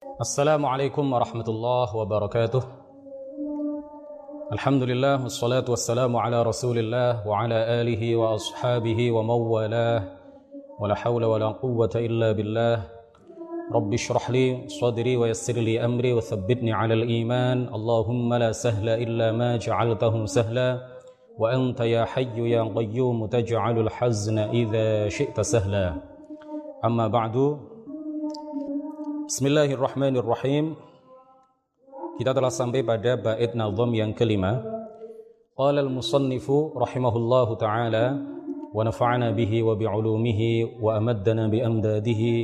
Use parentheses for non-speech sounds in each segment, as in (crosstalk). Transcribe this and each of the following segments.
Assalamualaikum warahmatullahi wabarakatuh. Alhamdulillah wassalatu wassalamu ala Rasulillah wa ala alihi wa ashabihi wa mawalah. Wa la hawla wa la quwwata illa billah. Rabbi shrah li sadri wa yassir li amri wa thabbitni ala al-iman. Allahumma la sahla illa ma ja'altahu sahla. Wa anta ya hayyu ya qayyum taj'alul hazna idza syi'ta sahla. Amma ba'du. Bismillahirrahmanirrahim. Kita telah sampai pada bait nazam yang kelima. Qala al-musannifu rahimahullahu taala wa nafa'ana bihi wa bi'ulumihi wa amaddana bi amdadihi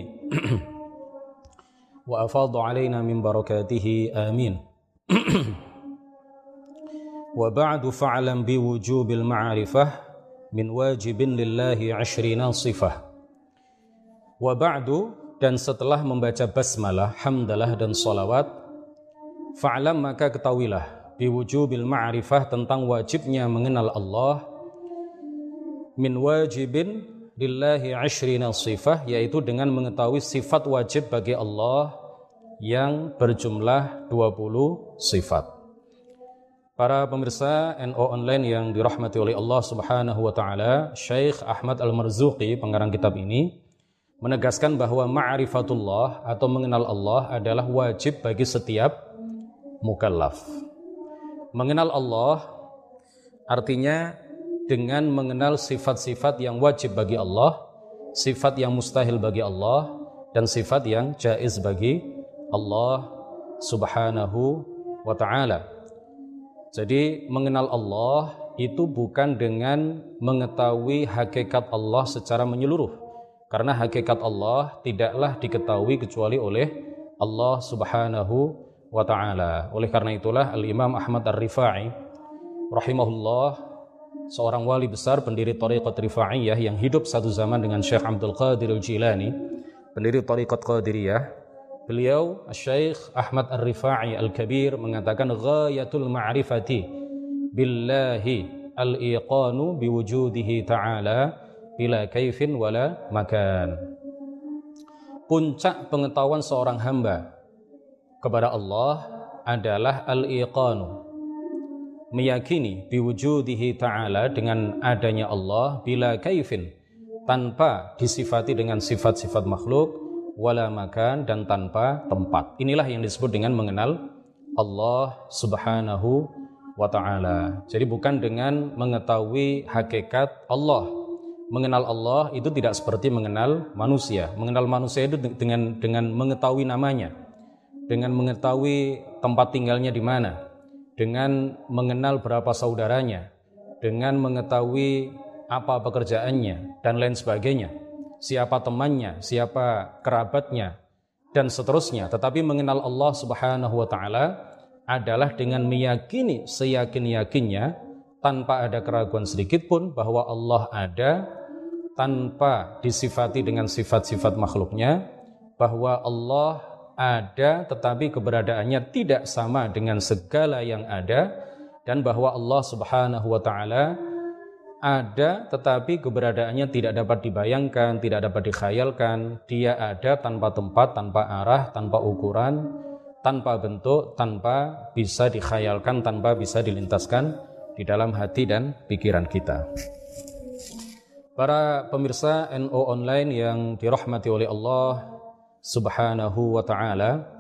wa afadha alaina min barakatihi amin. bi wujubil ma'rifah min wajibin lillahi 20 sifah. Wa ba'du dan setelah membaca basmalah, hamdalah dan solawat, fa'lam maka ketahuilah biwujubil ma'rifah tentang wajibnya mengenal Allah min wajibin lillahi ashrina sifah yaitu dengan mengetahui sifat wajib bagi Allah yang berjumlah 20 sifat. Para pemirsa NO online yang dirahmati oleh Allah Subhanahu wa taala, Syekh Ahmad Al-Marzuqi pengarang kitab ini menegaskan bahwa ma'rifatullah atau mengenal Allah adalah wajib bagi setiap mukallaf. Mengenal Allah artinya dengan mengenal sifat-sifat yang wajib bagi Allah, sifat yang mustahil bagi Allah, dan sifat yang jaiz bagi Allah Subhanahu wa taala. Jadi mengenal Allah itu bukan dengan mengetahui hakikat Allah secara menyeluruh karena hakikat Allah tidaklah diketahui kecuali oleh Allah Subhanahu wa taala. Oleh karena itulah Al-Imam Ahmad Ar-Rifai rahimahullah seorang wali besar pendiri Tariqat Rifaiyah yang hidup satu zaman dengan Syekh Abdul Qadir Al-Jilani, pendiri Tariqat Qadiriyah. Beliau Syekh Ahmad Ar-Rifai Al-Kabir mengatakan ghayatul ma'rifati billahi al-iqanu biwujudihi ta'ala bila kaifin wala makan. Puncak pengetahuan seorang hamba kepada Allah adalah al-iqanu. Meyakini biwujudihi ta'ala dengan adanya Allah bila kaifin tanpa disifati dengan sifat-sifat makhluk wala makan dan tanpa tempat. Inilah yang disebut dengan mengenal Allah Subhanahu wa taala. Jadi bukan dengan mengetahui hakikat Allah mengenal Allah itu tidak seperti mengenal manusia. Mengenal manusia itu dengan dengan mengetahui namanya, dengan mengetahui tempat tinggalnya di mana, dengan mengenal berapa saudaranya, dengan mengetahui apa pekerjaannya dan lain sebagainya, siapa temannya, siapa kerabatnya dan seterusnya. Tetapi mengenal Allah Subhanahu wa taala adalah dengan meyakini seyakin-yakinnya tanpa ada keraguan sedikit pun bahwa Allah ada tanpa disifati dengan sifat-sifat makhluknya bahwa Allah ada tetapi keberadaannya tidak sama dengan segala yang ada dan bahwa Allah Subhanahu wa taala ada tetapi keberadaannya tidak dapat dibayangkan, tidak dapat dikhayalkan. Dia ada tanpa tempat, tanpa arah, tanpa ukuran, tanpa bentuk, tanpa bisa dikhayalkan, tanpa bisa dilintaskan di dalam hati dan pikiran kita. Para pemirsa NO online yang dirahmati oleh Allah Subhanahu wa taala,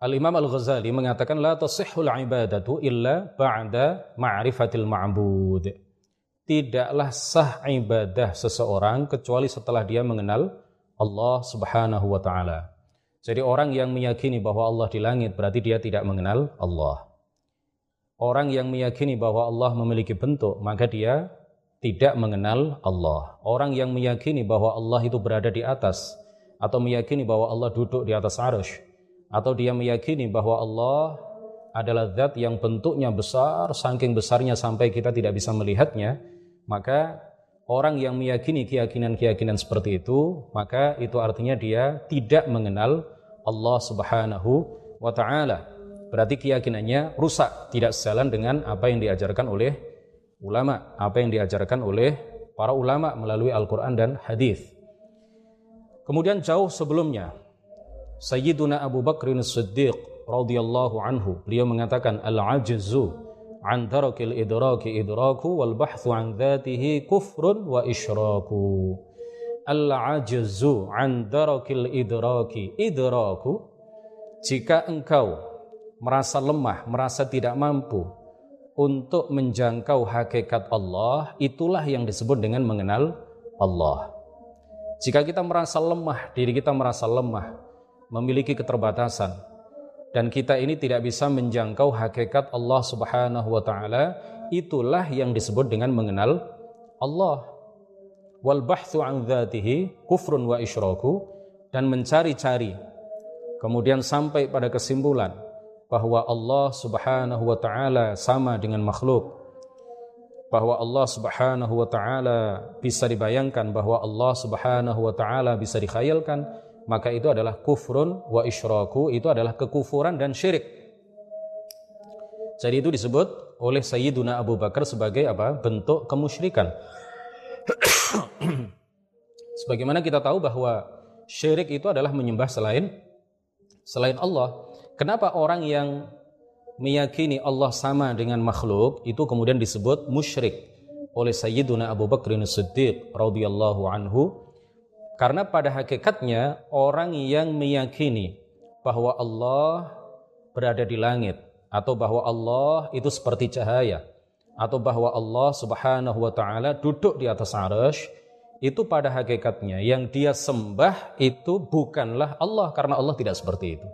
Al-Imam Al-Ghazali mengatakan la tasihhul ibadatu illa ba'da ma'rifatil ma'bud. Tidaklah sah ibadah seseorang kecuali setelah dia mengenal Allah Subhanahu wa taala. Jadi orang yang meyakini bahwa Allah di langit berarti dia tidak mengenal Allah. Orang yang meyakini bahwa Allah memiliki bentuk, maka dia tidak mengenal Allah. Orang yang meyakini bahwa Allah itu berada di atas, atau meyakini bahwa Allah duduk di atas arsh, atau dia meyakini bahwa Allah adalah zat yang bentuknya besar, saking besarnya sampai kita tidak bisa melihatnya, maka orang yang meyakini keyakinan-keyakinan seperti itu, maka itu artinya dia tidak mengenal Allah Subhanahu wa taala berarti keyakinannya rusak, tidak sejalan dengan apa yang diajarkan oleh ulama, apa yang diajarkan oleh para ulama melalui Al-Quran dan hadis. Kemudian jauh sebelumnya, Sayyiduna Abu Bakr As-Siddiq radhiyallahu anhu beliau mengatakan al-ajzu an darakil idraki idraku wal bahthu an dhatihi kufrun wa isyraku al-ajzu an darakil idraki idraku jika engkau merasa lemah merasa tidak mampu untuk menjangkau hakikat Allah itulah yang disebut dengan mengenal Allah jika kita merasa lemah, diri kita merasa lemah, memiliki keterbatasan, dan kita ini tidak bisa menjangkau hakikat Allah Subhanahu wa taala, itulah yang disebut dengan mengenal Allah. Wal bahthu an kufrun wa isyraku dan mencari-cari kemudian sampai pada kesimpulan bahwa Allah Subhanahu wa taala sama dengan makhluk. Bahwa Allah Subhanahu wa taala bisa dibayangkan bahwa Allah Subhanahu wa taala bisa dikhayalkan maka itu adalah kufrun wa isyraku itu adalah kekufuran dan syirik. Jadi itu disebut oleh Sayyiduna Abu Bakar sebagai apa? Bentuk kemusyrikan. (coughs) Sebagaimana kita tahu bahwa syirik itu adalah menyembah selain selain Allah kenapa orang yang meyakini Allah sama dengan makhluk itu kemudian disebut musyrik oleh Sayyiduna Abu Bakr Siddiq radhiyallahu anhu? Karena pada hakikatnya orang yang meyakini bahwa Allah berada di langit atau bahwa Allah itu seperti cahaya atau bahwa Allah Subhanahu wa taala duduk di atas arasy itu pada hakikatnya yang dia sembah itu bukanlah Allah karena Allah tidak seperti itu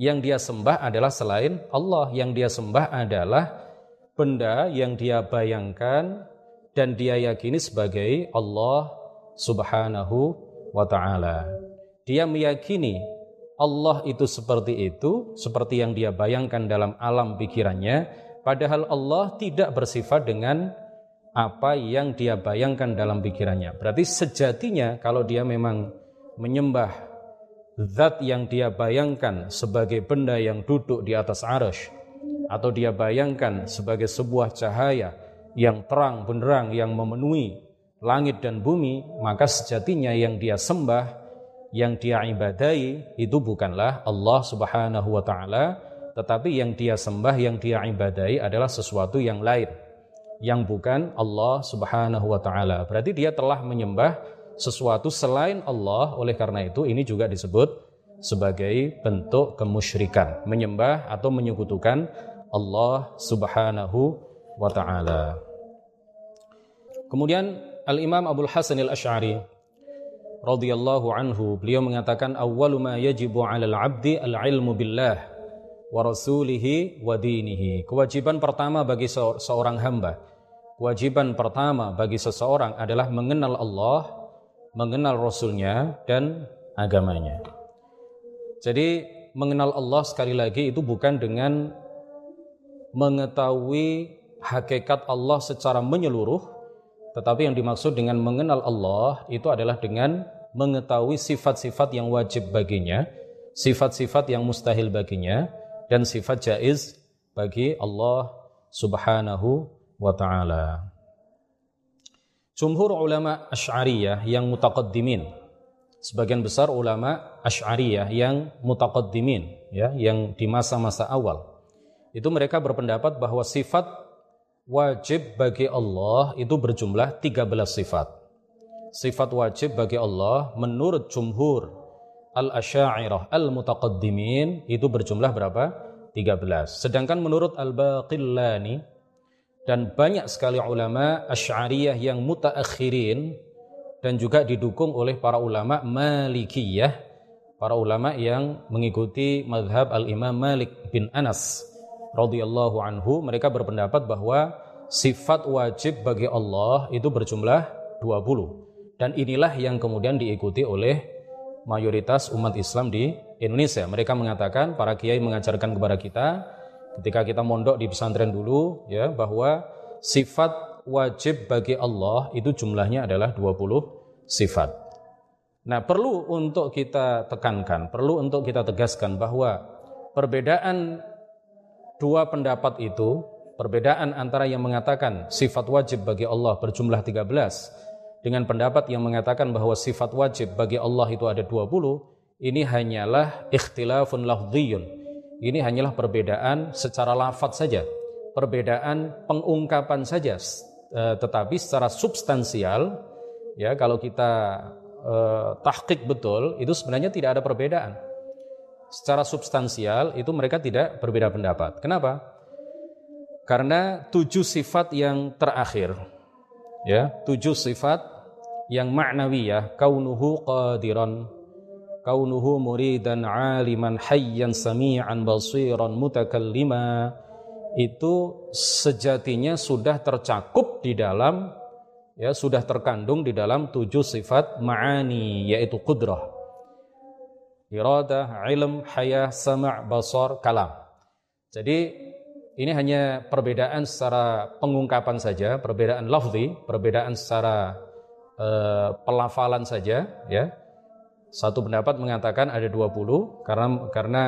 yang dia sembah adalah selain Allah. Yang dia sembah adalah benda yang dia bayangkan dan dia yakini sebagai Allah Subhanahu wa taala. Dia meyakini Allah itu seperti itu, seperti yang dia bayangkan dalam alam pikirannya, padahal Allah tidak bersifat dengan apa yang dia bayangkan dalam pikirannya. Berarti sejatinya kalau dia memang menyembah zat yang dia bayangkan sebagai benda yang duduk di atas arash atau dia bayangkan sebagai sebuah cahaya yang terang benderang yang memenuhi langit dan bumi maka sejatinya yang dia sembah yang dia ibadai itu bukanlah Allah Subhanahu wa taala tetapi yang dia sembah yang dia ibadai adalah sesuatu yang lain yang bukan Allah Subhanahu wa taala. Berarti dia telah menyembah sesuatu selain Allah oleh karena itu ini juga disebut sebagai bentuk kemusyrikan menyembah atau menyekutukan Allah Subhanahu wa taala. Kemudian Al-Imam Abu Hasan Al-Asy'ari radhiyallahu anhu beliau mengatakan awwalu ma yajibu 'alal 'abdi al-'ilmu billah wa rasulihi wa dinihi. Kewajiban pertama bagi seorang hamba, kewajiban pertama bagi seseorang adalah mengenal Allah mengenal Rasulnya dan agamanya. Jadi mengenal Allah sekali lagi itu bukan dengan mengetahui hakikat Allah secara menyeluruh, tetapi yang dimaksud dengan mengenal Allah itu adalah dengan mengetahui sifat-sifat yang wajib baginya, sifat-sifat yang mustahil baginya, dan sifat jaiz bagi Allah Subhanahu wa taala. Jumhur ulama Asy'ariyah yang mutaqaddimin. Sebagian besar ulama Asy'ariyah yang mutaqaddimin ya, yang di masa-masa awal. Itu mereka berpendapat bahwa sifat wajib bagi Allah itu berjumlah 13 sifat. Sifat wajib bagi Allah menurut jumhur al-asy'ariyah al-mutaqaddimin itu berjumlah berapa? 13. Sedangkan menurut al-Baqillani dan banyak sekali ulama Asy'ariyah yang mutaakhirin dan juga didukung oleh para ulama Malikiyah, para ulama yang mengikuti madhab Al-Imam Malik bin Anas radhiyallahu anhu, mereka berpendapat bahwa sifat wajib bagi Allah itu berjumlah 20. Dan inilah yang kemudian diikuti oleh mayoritas umat Islam di Indonesia. Mereka mengatakan, para kiai mengajarkan kepada kita, ketika kita mondok di pesantren dulu ya bahwa sifat wajib bagi Allah itu jumlahnya adalah 20 sifat. Nah, perlu untuk kita tekankan, perlu untuk kita tegaskan bahwa perbedaan dua pendapat itu, perbedaan antara yang mengatakan sifat wajib bagi Allah berjumlah 13 dengan pendapat yang mengatakan bahwa sifat wajib bagi Allah itu ada 20, ini hanyalah ikhtilafun lafdhiyun. Ini hanyalah perbedaan secara lafaz saja, perbedaan pengungkapan saja, eh, tetapi secara substansial ya kalau kita eh, tahqiq betul itu sebenarnya tidak ada perbedaan. Secara substansial itu mereka tidak berbeda pendapat. Kenapa? Karena tujuh sifat yang terakhir ya, tujuh sifat yang ma'nawiyah kaunuhu qadiran kaunuhu muridan aliman hayyan sami'an basiran mutakallima. Itu sejatinya sudah tercakup di dalam ya sudah terkandung di dalam tujuh sifat ma'ani yaitu qudrah. Iradah ilm hayah sama' basar kalam. Jadi ini hanya perbedaan secara pengungkapan saja perbedaan lafzi perbedaan secara uh, pelafalan saja ya satu pendapat mengatakan ada 20 karena karena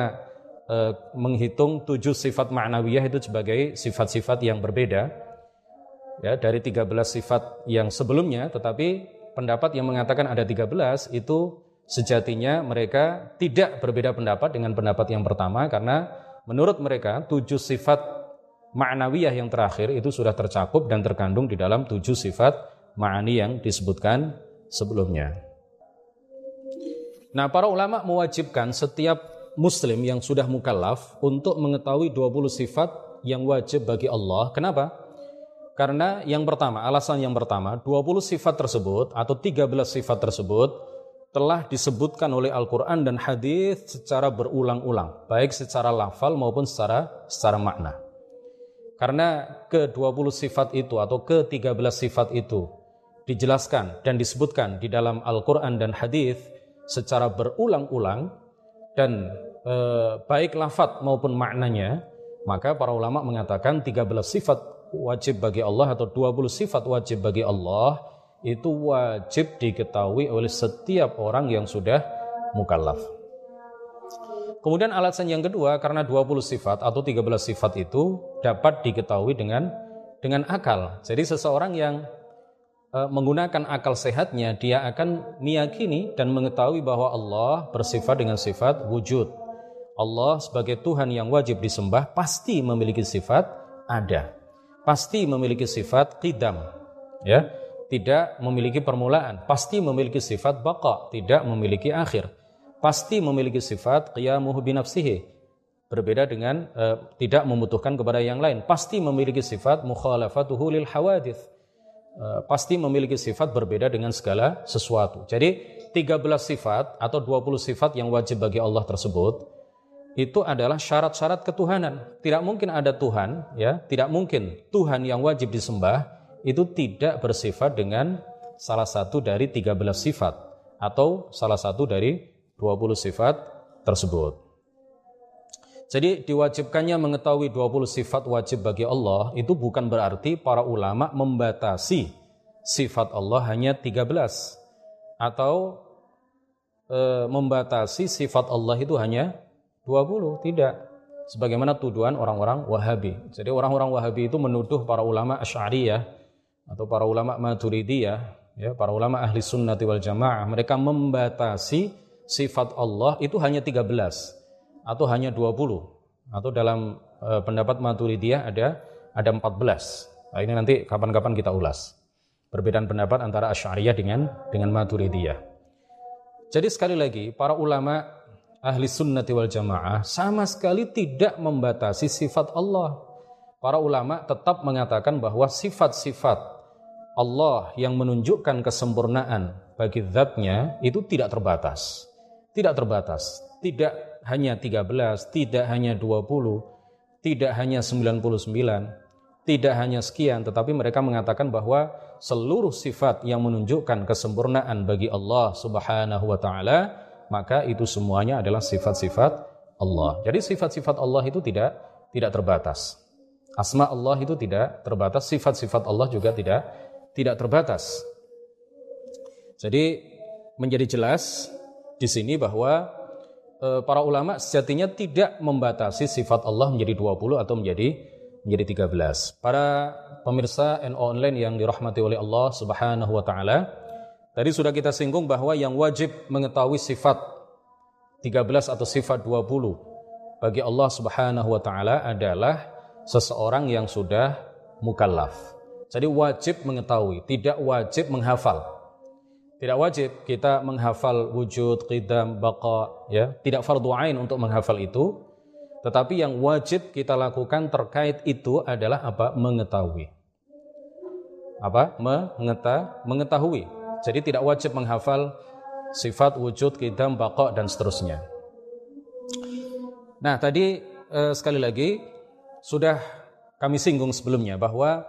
e, menghitung tujuh sifat ma'nawiyah itu sebagai sifat-sifat yang berbeda ya dari 13 sifat yang sebelumnya tetapi pendapat yang mengatakan ada 13 itu sejatinya mereka tidak berbeda pendapat dengan pendapat yang pertama karena menurut mereka tujuh sifat ma'nawiyah yang terakhir itu sudah tercakup dan terkandung di dalam tujuh sifat ma'ani yang disebutkan sebelumnya. Nah, para ulama mewajibkan setiap muslim yang sudah mukallaf untuk mengetahui 20 sifat yang wajib bagi Allah. Kenapa? Karena yang pertama, alasan yang pertama, 20 sifat tersebut atau 13 sifat tersebut telah disebutkan oleh Al-Quran dan hadis secara berulang-ulang, baik secara lafal maupun secara secara makna. Karena ke-20 sifat itu atau ke-13 sifat itu dijelaskan dan disebutkan di dalam Al-Quran dan hadis secara berulang-ulang dan e, baik lafat maupun maknanya, maka para ulama mengatakan 13 sifat wajib bagi Allah atau 20 sifat wajib bagi Allah itu wajib diketahui oleh setiap orang yang sudah mukallaf. Kemudian alasan yang kedua karena 20 sifat atau 13 sifat itu dapat diketahui dengan dengan akal. Jadi seseorang yang menggunakan akal sehatnya dia akan meyakini dan mengetahui bahwa Allah bersifat dengan sifat wujud. Allah sebagai Tuhan yang wajib disembah pasti memiliki sifat ada. Pasti memiliki sifat qidam. Ya, tidak memiliki permulaan, pasti memiliki sifat baqa, tidak memiliki akhir. Pasti memiliki sifat qiyamuhu binafsihi. Berbeda dengan uh, tidak membutuhkan kepada yang lain. Pasti memiliki sifat mukhalafatuhu lil hawadith Eh, pasti memiliki sifat berbeda dengan segala sesuatu. Jadi 13 sifat atau 20 sifat yang wajib bagi Allah tersebut itu adalah syarat-syarat ketuhanan. Tidak mungkin ada Tuhan, ya, tidak mungkin Tuhan yang wajib disembah itu tidak bersifat dengan salah satu dari 13 sifat atau salah satu dari 20 sifat tersebut. Jadi diwajibkannya mengetahui 20 sifat wajib bagi Allah itu bukan berarti para ulama membatasi sifat Allah hanya 13 atau e, membatasi sifat Allah itu hanya 20, tidak. Sebagaimana tuduhan orang-orang Wahabi. Jadi orang-orang Wahabi itu menuduh para ulama Asy'ariyah atau para ulama Maturidiyah, ya, para ulama ahli sunnati wal jamaah, mereka membatasi sifat Allah itu hanya 13 atau hanya 20 atau dalam e, pendapat Maturidiyah ada ada 14. Nah, ini nanti kapan-kapan kita ulas. Perbedaan pendapat antara Asy'ariyah dengan dengan Maturidiyah. Jadi sekali lagi para ulama ahli sunnati wal jamaah sama sekali tidak membatasi sifat Allah. Para ulama tetap mengatakan bahwa sifat-sifat Allah yang menunjukkan kesempurnaan bagi zatnya itu tidak terbatas. Tidak terbatas. Tidak hanya 13, tidak hanya 20, tidak hanya 99, tidak hanya sekian, tetapi mereka mengatakan bahwa seluruh sifat yang menunjukkan kesempurnaan bagi Allah Subhanahu wa taala, maka itu semuanya adalah sifat-sifat Allah. Jadi sifat-sifat Allah itu tidak tidak terbatas. Asma Allah itu tidak terbatas, sifat-sifat Allah juga tidak tidak terbatas. Jadi menjadi jelas di sini bahwa para ulama sejatinya tidak membatasi sifat Allah menjadi 20 atau menjadi menjadi 13. Para pemirsa NO online yang dirahmati oleh Allah Subhanahu wa taala, tadi sudah kita singgung bahwa yang wajib mengetahui sifat 13 atau sifat 20 bagi Allah Subhanahu wa taala adalah seseorang yang sudah mukallaf. Jadi wajib mengetahui, tidak wajib menghafal. Tidak wajib kita menghafal wujud, qidam, baqa, ya. Tidak fardu ain untuk menghafal itu. Tetapi yang wajib kita lakukan terkait itu adalah apa? Mengetahui. Apa? Mengeta, mengetahui. Jadi tidak wajib menghafal sifat wujud, qidam, baqa dan seterusnya. Nah, tadi eh, sekali lagi sudah kami singgung sebelumnya bahwa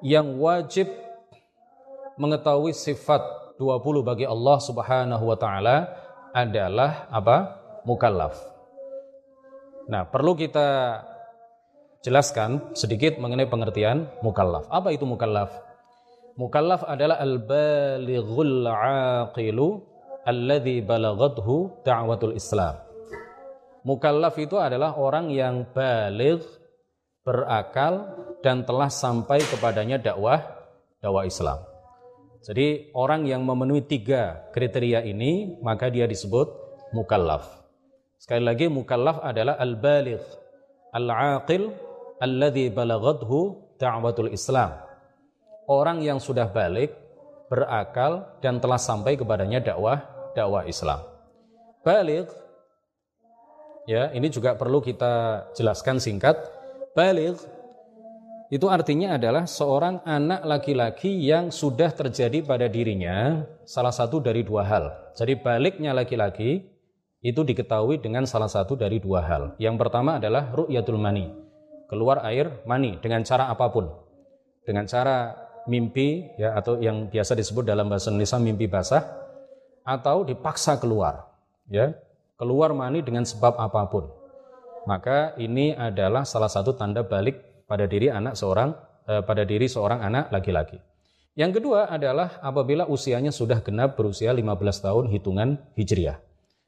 yang wajib mengetahui sifat 20 bagi Allah Subhanahu wa taala adalah apa? mukallaf. Nah, perlu kita jelaskan sedikit mengenai pengertian mukallaf. Apa itu mukallaf? Mukallaf adalah al-balighul aqilu alladhi balagadhu da'watul Islam. Mukallaf itu adalah orang yang baligh, berakal dan telah sampai kepadanya dakwah dakwah Islam. Jadi orang yang memenuhi tiga kriteria ini maka dia disebut mukallaf. Sekali lagi mukallaf adalah al-baligh, al-aqil, alladhi balagadhu da'watul Islam. Orang yang sudah balik, berakal dan telah sampai kepadanya dakwah dakwah Islam. Balik ya, ini juga perlu kita jelaskan singkat. Balik itu artinya adalah seorang anak laki-laki yang sudah terjadi pada dirinya salah satu dari dua hal. Jadi baliknya laki-laki itu diketahui dengan salah satu dari dua hal. Yang pertama adalah ru'yatul mani, keluar air mani dengan cara apa pun. Dengan cara mimpi ya atau yang biasa disebut dalam bahasa Indonesia mimpi basah atau dipaksa keluar ya, keluar mani dengan sebab apa pun. Maka ini adalah salah satu tanda balik pada diri anak seorang eh, pada diri seorang anak laki-laki. Yang kedua adalah apabila usianya sudah genap berusia 15 tahun hitungan Hijriah.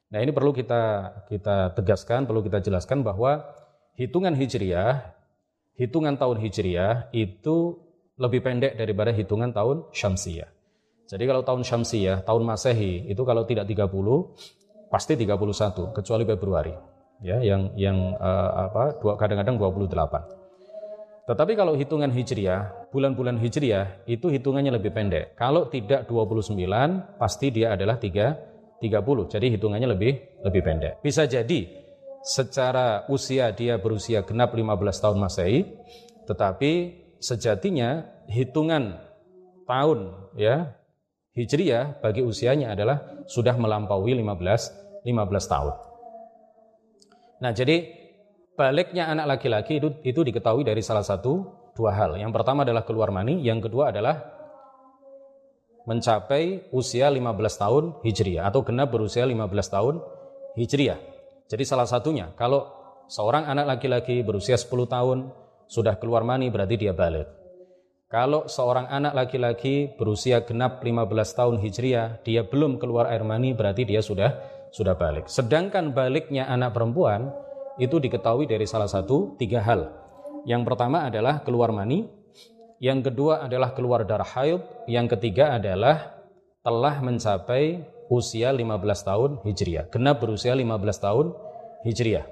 Nah, ini perlu kita kita tegaskan, perlu kita jelaskan bahwa hitungan Hijriah, hitungan tahun Hijriah itu lebih pendek daripada hitungan tahun Syamsiyah. Jadi kalau tahun Syamsiyah, tahun Masehi itu kalau tidak 30 pasti 31 kecuali Februari. Ya, yang yang uh, apa kadang-kadang 28. Tetapi kalau hitungan Hijriah, bulan-bulan Hijriah itu hitungannya lebih pendek. Kalau tidak 29, pasti dia adalah 3, 30. Jadi hitungannya lebih lebih pendek. Bisa jadi secara usia dia berusia genap 15 tahun Masehi, tetapi sejatinya hitungan tahun ya Hijriah bagi usianya adalah sudah melampaui 15 15 tahun. Nah, jadi baliknya anak laki-laki itu itu diketahui dari salah satu dua hal. Yang pertama adalah keluar mani, yang kedua adalah mencapai usia 15 tahun Hijriah atau genap berusia 15 tahun Hijriah. Jadi salah satunya kalau seorang anak laki-laki berusia 10 tahun sudah keluar mani berarti dia balik. Kalau seorang anak laki-laki berusia genap 15 tahun Hijriah, dia belum keluar air mani berarti dia sudah sudah balik. Sedangkan baliknya anak perempuan itu diketahui dari salah satu tiga hal. Yang pertama adalah keluar mani, yang kedua adalah keluar darah haid, yang ketiga adalah telah mencapai usia 15 tahun Hijriah. Genap berusia 15 tahun Hijriah.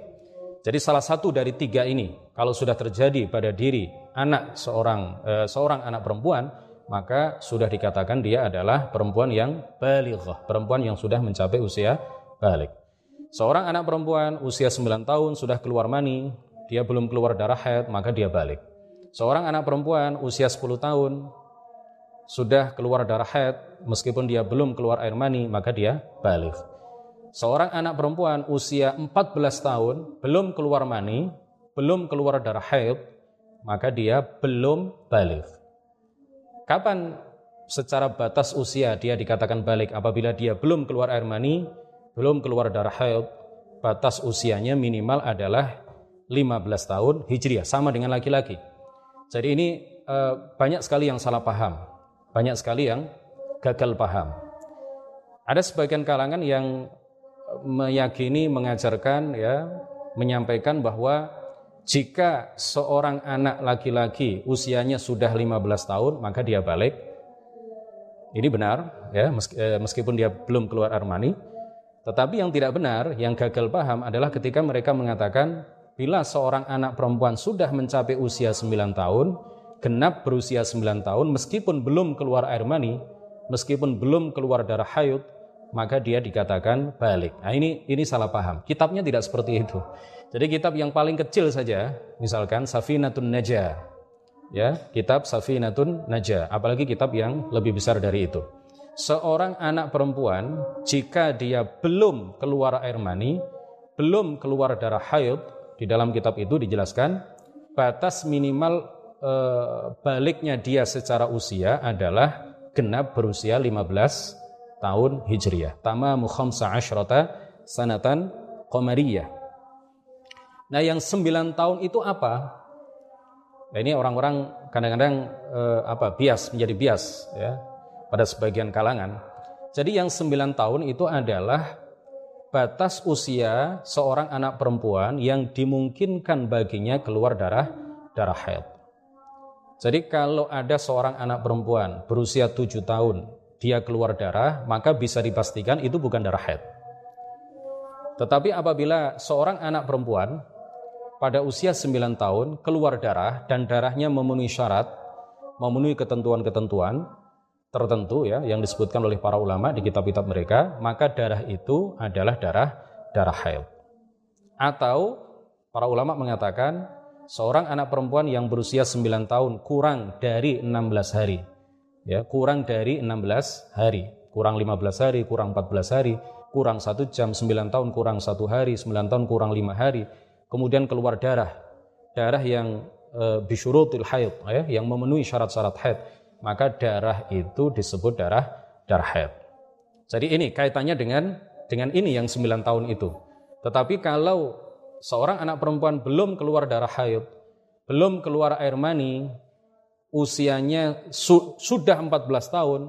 Jadi salah satu dari tiga ini kalau sudah terjadi pada diri anak seorang eh, seorang anak perempuan maka sudah dikatakan dia adalah perempuan yang balighah, perempuan yang sudah mencapai usia balik. Seorang anak perempuan usia 9 tahun sudah keluar mani, dia belum keluar darah haid, maka dia balik. Seorang anak perempuan usia 10 tahun sudah keluar darah haid, meskipun dia belum keluar air mani, maka dia balik. Seorang anak perempuan usia 14 tahun belum keluar mani, belum keluar darah haid, maka dia belum balik. Kapan secara batas usia dia dikatakan balik apabila dia belum keluar air mani, belum keluar darah haid, batas usianya minimal adalah 15 tahun hijriah, sama dengan laki-laki. Jadi ini e, banyak sekali yang salah paham, banyak sekali yang gagal paham. Ada sebagian kalangan yang meyakini, mengajarkan, ya, menyampaikan bahwa jika seorang anak laki-laki usianya sudah 15 tahun, maka dia balik. Ini benar, ya, eh, meskipun dia belum keluar armani. Tetapi yang tidak benar, yang gagal paham adalah ketika mereka mengatakan bila seorang anak perempuan sudah mencapai usia 9 tahun, genap berusia 9 tahun meskipun belum keluar air mani, meskipun belum keluar darah hayut, maka dia dikatakan balik. Nah ini ini salah paham. Kitabnya tidak seperti itu. Jadi kitab yang paling kecil saja, misalkan Safinatun Najah. Ya, kitab Safinatun Najah, apalagi kitab yang lebih besar dari itu seorang anak perempuan jika dia belum keluar air mani, belum keluar darah haid, di dalam kitab itu dijelaskan batas minimal e, baliknya dia secara usia adalah genap berusia 15 tahun Hijriah. Tamamu khamsa asyrata sanatan qamariyah. Nah, yang 9 tahun itu apa? Nah, ini orang-orang kadang-kadang e, apa bias menjadi bias ya pada sebagian kalangan. Jadi yang 9 tahun itu adalah batas usia seorang anak perempuan yang dimungkinkan baginya keluar darah darah haid. Jadi kalau ada seorang anak perempuan berusia 7 tahun dia keluar darah, maka bisa dipastikan itu bukan darah haid. Tetapi apabila seorang anak perempuan pada usia 9 tahun keluar darah dan darahnya memenuhi syarat, memenuhi ketentuan-ketentuan, tertentu ya yang disebutkan oleh para ulama di kitab-kitab mereka, maka darah itu adalah darah darah haid. Atau para ulama mengatakan seorang anak perempuan yang berusia 9 tahun kurang dari 16 hari. Ya, kurang dari 16 hari, kurang 15 hari, kurang 14 hari, kurang satu jam, 9 tahun kurang satu hari, 9 tahun kurang 5 hari, kemudian keluar darah, darah yang e, bisyurutil haid, ya, yang memenuhi syarat-syarat haid maka darah itu disebut darah darah haid. Jadi ini kaitannya dengan dengan ini yang 9 tahun itu. Tetapi kalau seorang anak perempuan belum keluar darah haid, belum keluar air mani, usianya su sudah 14 tahun,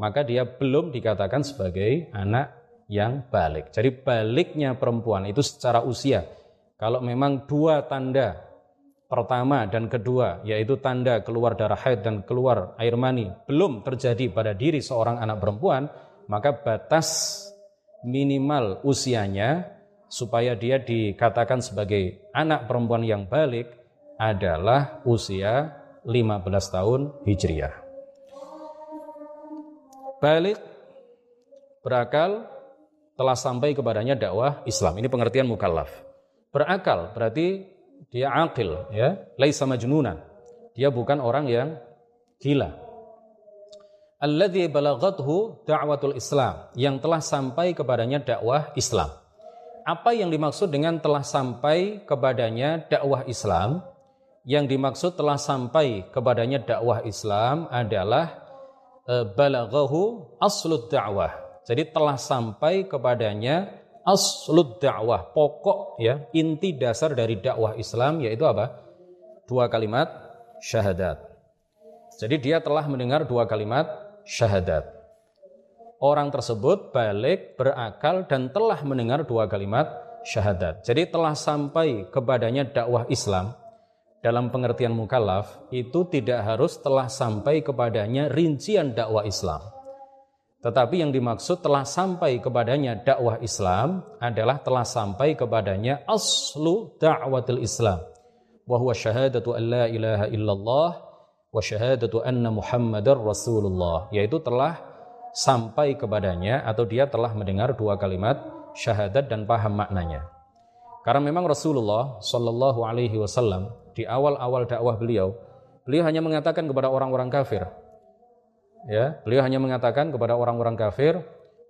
maka dia belum dikatakan sebagai anak yang balik. Jadi baliknya perempuan itu secara usia. Kalau memang dua tanda pertama dan kedua yaitu tanda keluar darah haid dan keluar air mani belum terjadi pada diri seorang anak perempuan maka batas minimal usianya supaya dia dikatakan sebagai anak perempuan yang balik adalah usia 15 tahun Hijriah. Balik berakal telah sampai kepadanya dakwah Islam. Ini pengertian mukallaf. Berakal berarti dia akil ya. Laisa majnunan. Dia bukan orang yang gila. Alladzi balaghathu da'watul islam. Yang telah sampai kepadanya dakwah Islam. Apa yang dimaksud dengan telah sampai kepadanya dakwah Islam? Yang dimaksud telah sampai kepadanya dakwah Islam adalah e, balaghahu aslud dakwah jadi telah sampai kepadanya aslud dakwah, pokok ya, inti dasar dari dakwah Islam yaitu apa? Dua kalimat syahadat. Jadi dia telah mendengar dua kalimat syahadat. Orang tersebut balik, berakal dan telah mendengar dua kalimat syahadat. Jadi telah sampai kepadanya dakwah Islam dalam pengertian mukallaf itu tidak harus telah sampai kepadanya rincian dakwah Islam tetapi yang dimaksud telah sampai kepadanya dakwah Islam adalah telah sampai kepadanya aslu da'watil Islam. Wahuwa syahadatu an la ilaha illallah wa syahadatu anna muhammadar rasulullah. Yaitu telah sampai kepadanya atau dia telah mendengar dua kalimat syahadat dan paham maknanya. Karena memang Rasulullah Shallallahu Alaihi Wasallam di awal-awal dakwah beliau, beliau hanya mengatakan kepada orang-orang kafir, ya beliau hanya mengatakan kepada orang-orang kafir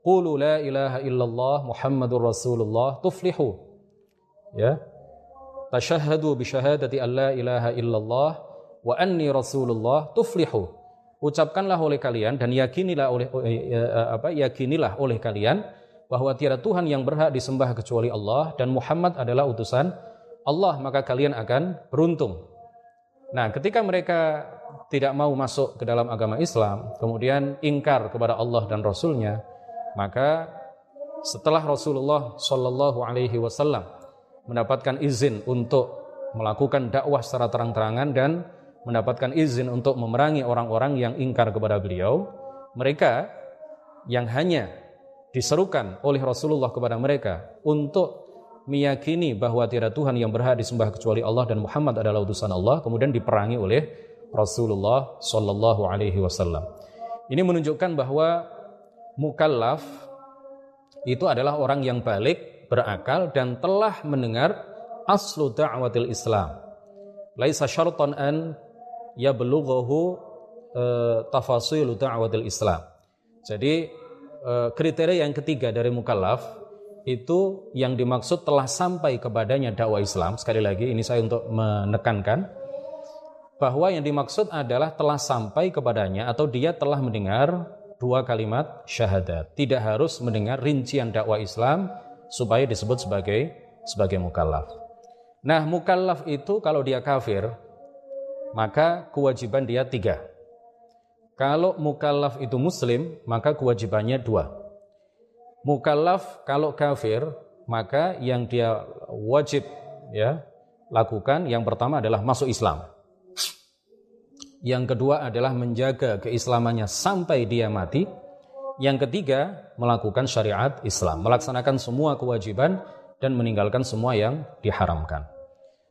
qulu la ilaha illallah muhammadur rasulullah tuflihu ya tashahhadu bi syahadati an la ilaha illallah wa anni rasulullah tuflihu ucapkanlah oleh kalian dan yakinilah oleh eh, eh, apa yakinilah oleh kalian bahwa tiada Tuhan yang berhak disembah kecuali Allah dan Muhammad adalah utusan Allah maka kalian akan beruntung. Nah, ketika mereka tidak mau masuk ke dalam agama Islam, kemudian ingkar kepada Allah dan Rasulnya, maka setelah Rasulullah Shallallahu Alaihi Wasallam mendapatkan izin untuk melakukan dakwah secara terang-terangan dan mendapatkan izin untuk memerangi orang-orang yang ingkar kepada beliau, mereka yang hanya diserukan oleh Rasulullah kepada mereka untuk meyakini bahwa tiada Tuhan yang berhak disembah kecuali Allah dan Muhammad adalah utusan Allah, kemudian diperangi oleh Rasulullah Shallallahu Alaihi Wasallam. Ini menunjukkan bahwa mukallaf itu adalah orang yang balik, berakal dan telah mendengar aslu da'watil Islam. Laisa syartan an yablughahu uh, tafasilu da'watil Islam. Jadi Eh, kriteria yang ketiga dari mukallaf itu yang dimaksud telah sampai kepadanya dakwah Islam. Sekali lagi ini saya untuk menekankan bahwa yang dimaksud adalah telah sampai kepadanya atau dia telah mendengar dua kalimat syahadat. Tidak harus mendengar rincian dakwah Islam supaya disebut sebagai sebagai mukallaf. Nah, mukallaf itu kalau dia kafir, maka kewajiban dia tiga. Kalau mukallaf itu muslim, maka kewajibannya dua. Mukallaf kalau kafir, maka yang dia wajib ya lakukan yang pertama adalah masuk Islam. Yang kedua adalah menjaga keislamannya sampai dia mati. Yang ketiga, melakukan syariat Islam, melaksanakan semua kewajiban dan meninggalkan semua yang diharamkan.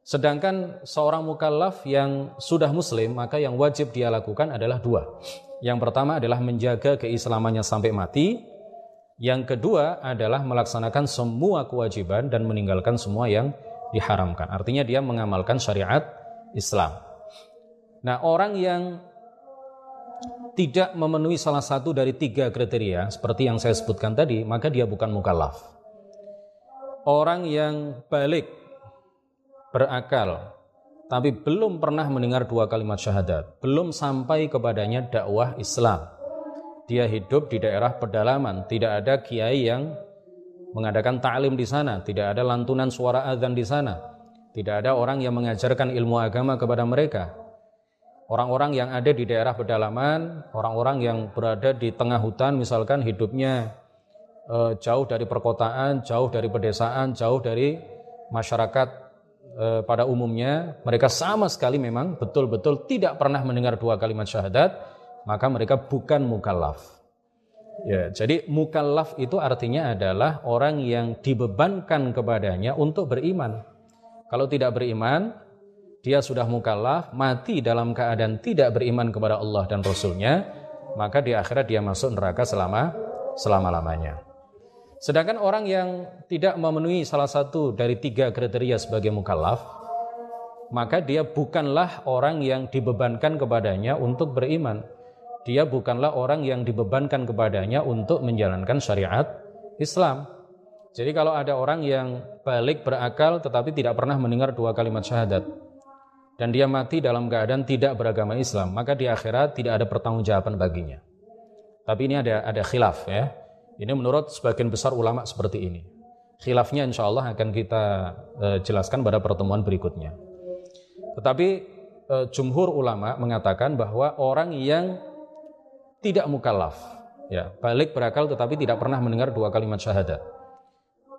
Sedangkan seorang mukallaf yang sudah muslim, maka yang wajib dia lakukan adalah dua. Yang pertama adalah menjaga keislamannya sampai mati. Yang kedua adalah melaksanakan semua kewajiban dan meninggalkan semua yang diharamkan. Artinya dia mengamalkan syariat Islam. Nah, orang yang tidak memenuhi salah satu dari tiga kriteria seperti yang saya sebutkan tadi, maka dia bukan mukallaf. Orang yang balik berakal, tapi belum pernah mendengar dua kalimat syahadat, belum sampai kepadanya dakwah Islam. Dia hidup di daerah pedalaman, tidak ada kiai yang mengadakan ta'lim di sana, tidak ada lantunan suara azan di sana, tidak ada orang yang mengajarkan ilmu agama kepada mereka. Orang-orang yang ada di daerah pedalaman, orang-orang yang berada di tengah hutan misalkan hidupnya eh, jauh dari perkotaan, jauh dari pedesaan, jauh dari masyarakat e, pada umumnya mereka sama sekali memang betul-betul tidak pernah mendengar dua kalimat syahadat, maka mereka bukan mukallaf. Ya, jadi mukallaf itu artinya adalah orang yang dibebankan kepadanya untuk beriman. Kalau tidak beriman, dia sudah mukallaf, mati dalam keadaan tidak beriman kepada Allah dan Rasulnya, maka di akhirat dia masuk neraka selama selama-lamanya. Sedangkan orang yang tidak memenuhi salah satu dari tiga kriteria sebagai mukallaf, maka dia bukanlah orang yang dibebankan kepadanya untuk beriman. Dia bukanlah orang yang dibebankan kepadanya untuk menjalankan syariat Islam. Jadi kalau ada orang yang balik berakal tetapi tidak pernah mendengar dua kalimat syahadat dan dia mati dalam keadaan tidak beragama Islam, maka di akhirat tidak ada pertanggungjawaban baginya. Tapi ini ada ada khilaf ya ini menurut sebagian besar ulama seperti ini. Khilafnya insya Allah akan kita e, jelaskan pada pertemuan berikutnya. Tetapi e, jumhur ulama mengatakan bahwa orang yang tidak mukallaf, ya balik berakal tetapi tidak pernah mendengar dua kalimat syahadat.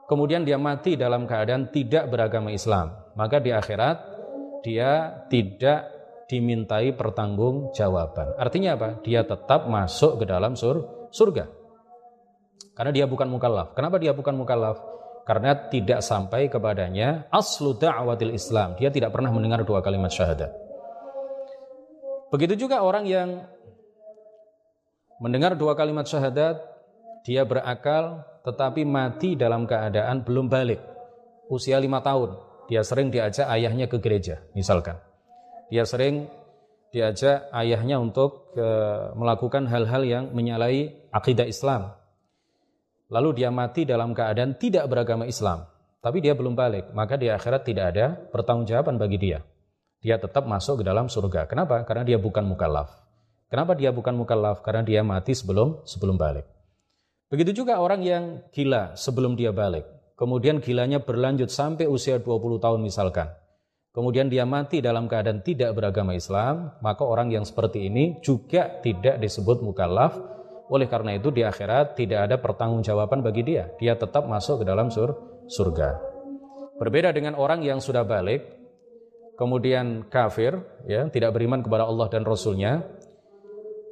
Kemudian dia mati dalam keadaan tidak beragama Islam, maka di akhirat dia tidak dimintai pertanggungjawaban. Artinya apa? Dia tetap masuk ke dalam sur surga. Karena dia bukan mukallaf. Kenapa dia bukan mukallaf? Karena tidak sampai kepadanya aslu da'watil Islam. Dia tidak pernah mendengar dua kalimat syahadat. Begitu juga orang yang mendengar dua kalimat syahadat, dia berakal tetapi mati dalam keadaan belum balik. Usia lima tahun. Dia sering diajak ayahnya ke gereja, misalkan. Dia sering diajak ayahnya untuk uh, melakukan hal-hal yang menyalahi akidah Islam, lalu dia mati dalam keadaan tidak beragama Islam, tapi dia belum balik, maka di akhirat tidak ada pertanggungjawaban bagi dia. Dia tetap masuk ke dalam surga. Kenapa? Karena dia bukan mukallaf. Kenapa dia bukan mukallaf? Karena dia mati sebelum sebelum balik. Begitu juga orang yang gila sebelum dia balik. Kemudian gilanya berlanjut sampai usia 20 tahun misalkan. Kemudian dia mati dalam keadaan tidak beragama Islam, maka orang yang seperti ini juga tidak disebut mukallaf, oleh karena itu di akhirat tidak ada pertanggungjawaban bagi dia. Dia tetap masuk ke dalam sur surga. Berbeda dengan orang yang sudah balik, kemudian kafir, ya tidak beriman kepada Allah dan Rasulnya,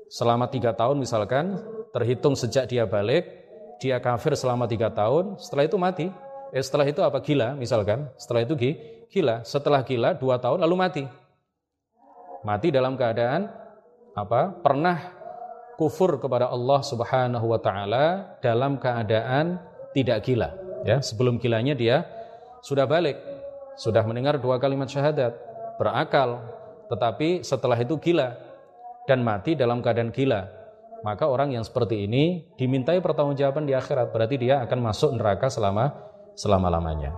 selama tiga tahun misalkan, terhitung sejak dia balik, dia kafir selama tiga tahun, setelah itu mati. Eh, setelah itu apa gila misalkan, setelah itu gila, setelah gila dua tahun lalu mati. Mati dalam keadaan apa? Pernah kufur kepada Allah Subhanahu wa taala dalam keadaan tidak gila, ya. Sebelum gilanya dia sudah balik, sudah mendengar dua kalimat syahadat, berakal, tetapi setelah itu gila dan mati dalam keadaan gila maka orang yang seperti ini dimintai pertanggungjawaban di akhirat berarti dia akan masuk neraka selama selama-lamanya.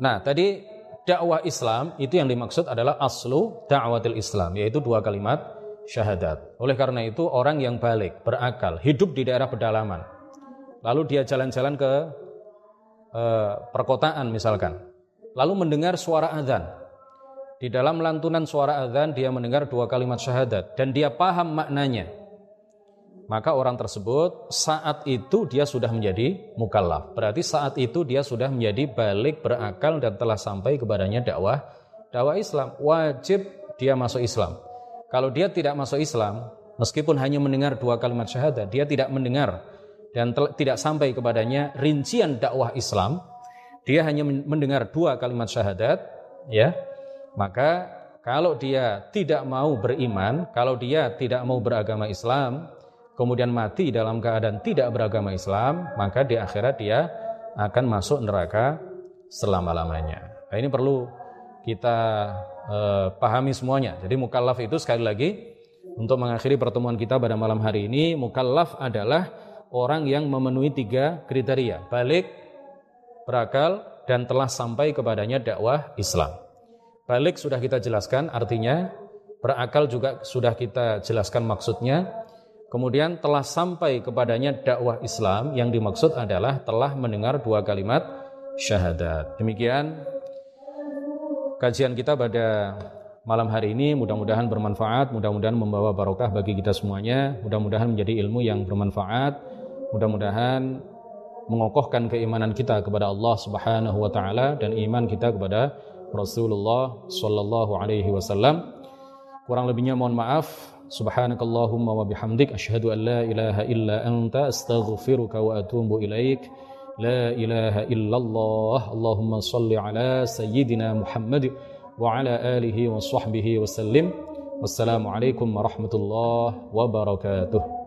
Nah, tadi dakwah Islam itu yang dimaksud adalah aslu dakwatil Islam yaitu dua kalimat syahadat. Oleh karena itu orang yang balik, berakal, hidup di daerah pedalaman. Lalu dia jalan-jalan ke eh, perkotaan misalkan. Lalu mendengar suara azan. Di dalam lantunan suara azan dia mendengar dua kalimat syahadat dan dia paham maknanya. Maka orang tersebut saat itu dia sudah menjadi mukallaf. Berarti saat itu dia sudah menjadi balik berakal dan telah sampai kepadanya dakwah dakwah Islam. Wajib dia masuk Islam. Kalau dia tidak masuk Islam, meskipun hanya mendengar dua kalimat syahadat, dia tidak mendengar dan tidak sampai kepadanya rincian dakwah Islam, dia hanya mendengar dua kalimat syahadat, ya, maka kalau dia tidak mau beriman, kalau dia tidak mau beragama Islam, kemudian mati dalam keadaan tidak beragama Islam, maka di akhirat dia akan masuk neraka selama-lamanya. Nah, ini perlu kita eh, pahami semuanya. Jadi mukallaf itu sekali lagi untuk mengakhiri pertemuan kita pada malam hari ini, mukallaf adalah orang yang memenuhi tiga kriteria, balik, berakal, dan telah sampai kepadanya dakwah Islam. Balik sudah kita jelaskan artinya, berakal juga sudah kita jelaskan maksudnya. Kemudian telah sampai kepadanya dakwah Islam yang dimaksud adalah telah mendengar dua kalimat syahadat. Demikian kajian kita pada malam hari ini mudah-mudahan bermanfaat, mudah-mudahan membawa barokah bagi kita semuanya, mudah-mudahan menjadi ilmu yang bermanfaat, mudah-mudahan mengokohkan keimanan kita kepada Allah Subhanahu wa taala dan iman kita kepada Rasulullah sallallahu alaihi wasallam. Kurang lebihnya mohon maaf. Subhanakallahumma wa bihamdik asyhadu an la ilaha illa anta astaghfiruka wa atubu ilaik. La ilaha illallah. Allahumma salli ala sayyidina Muhammad wa ala alihi wa sahbihi wa. Wassalamualaikum warahmatullahi wabarakatuh.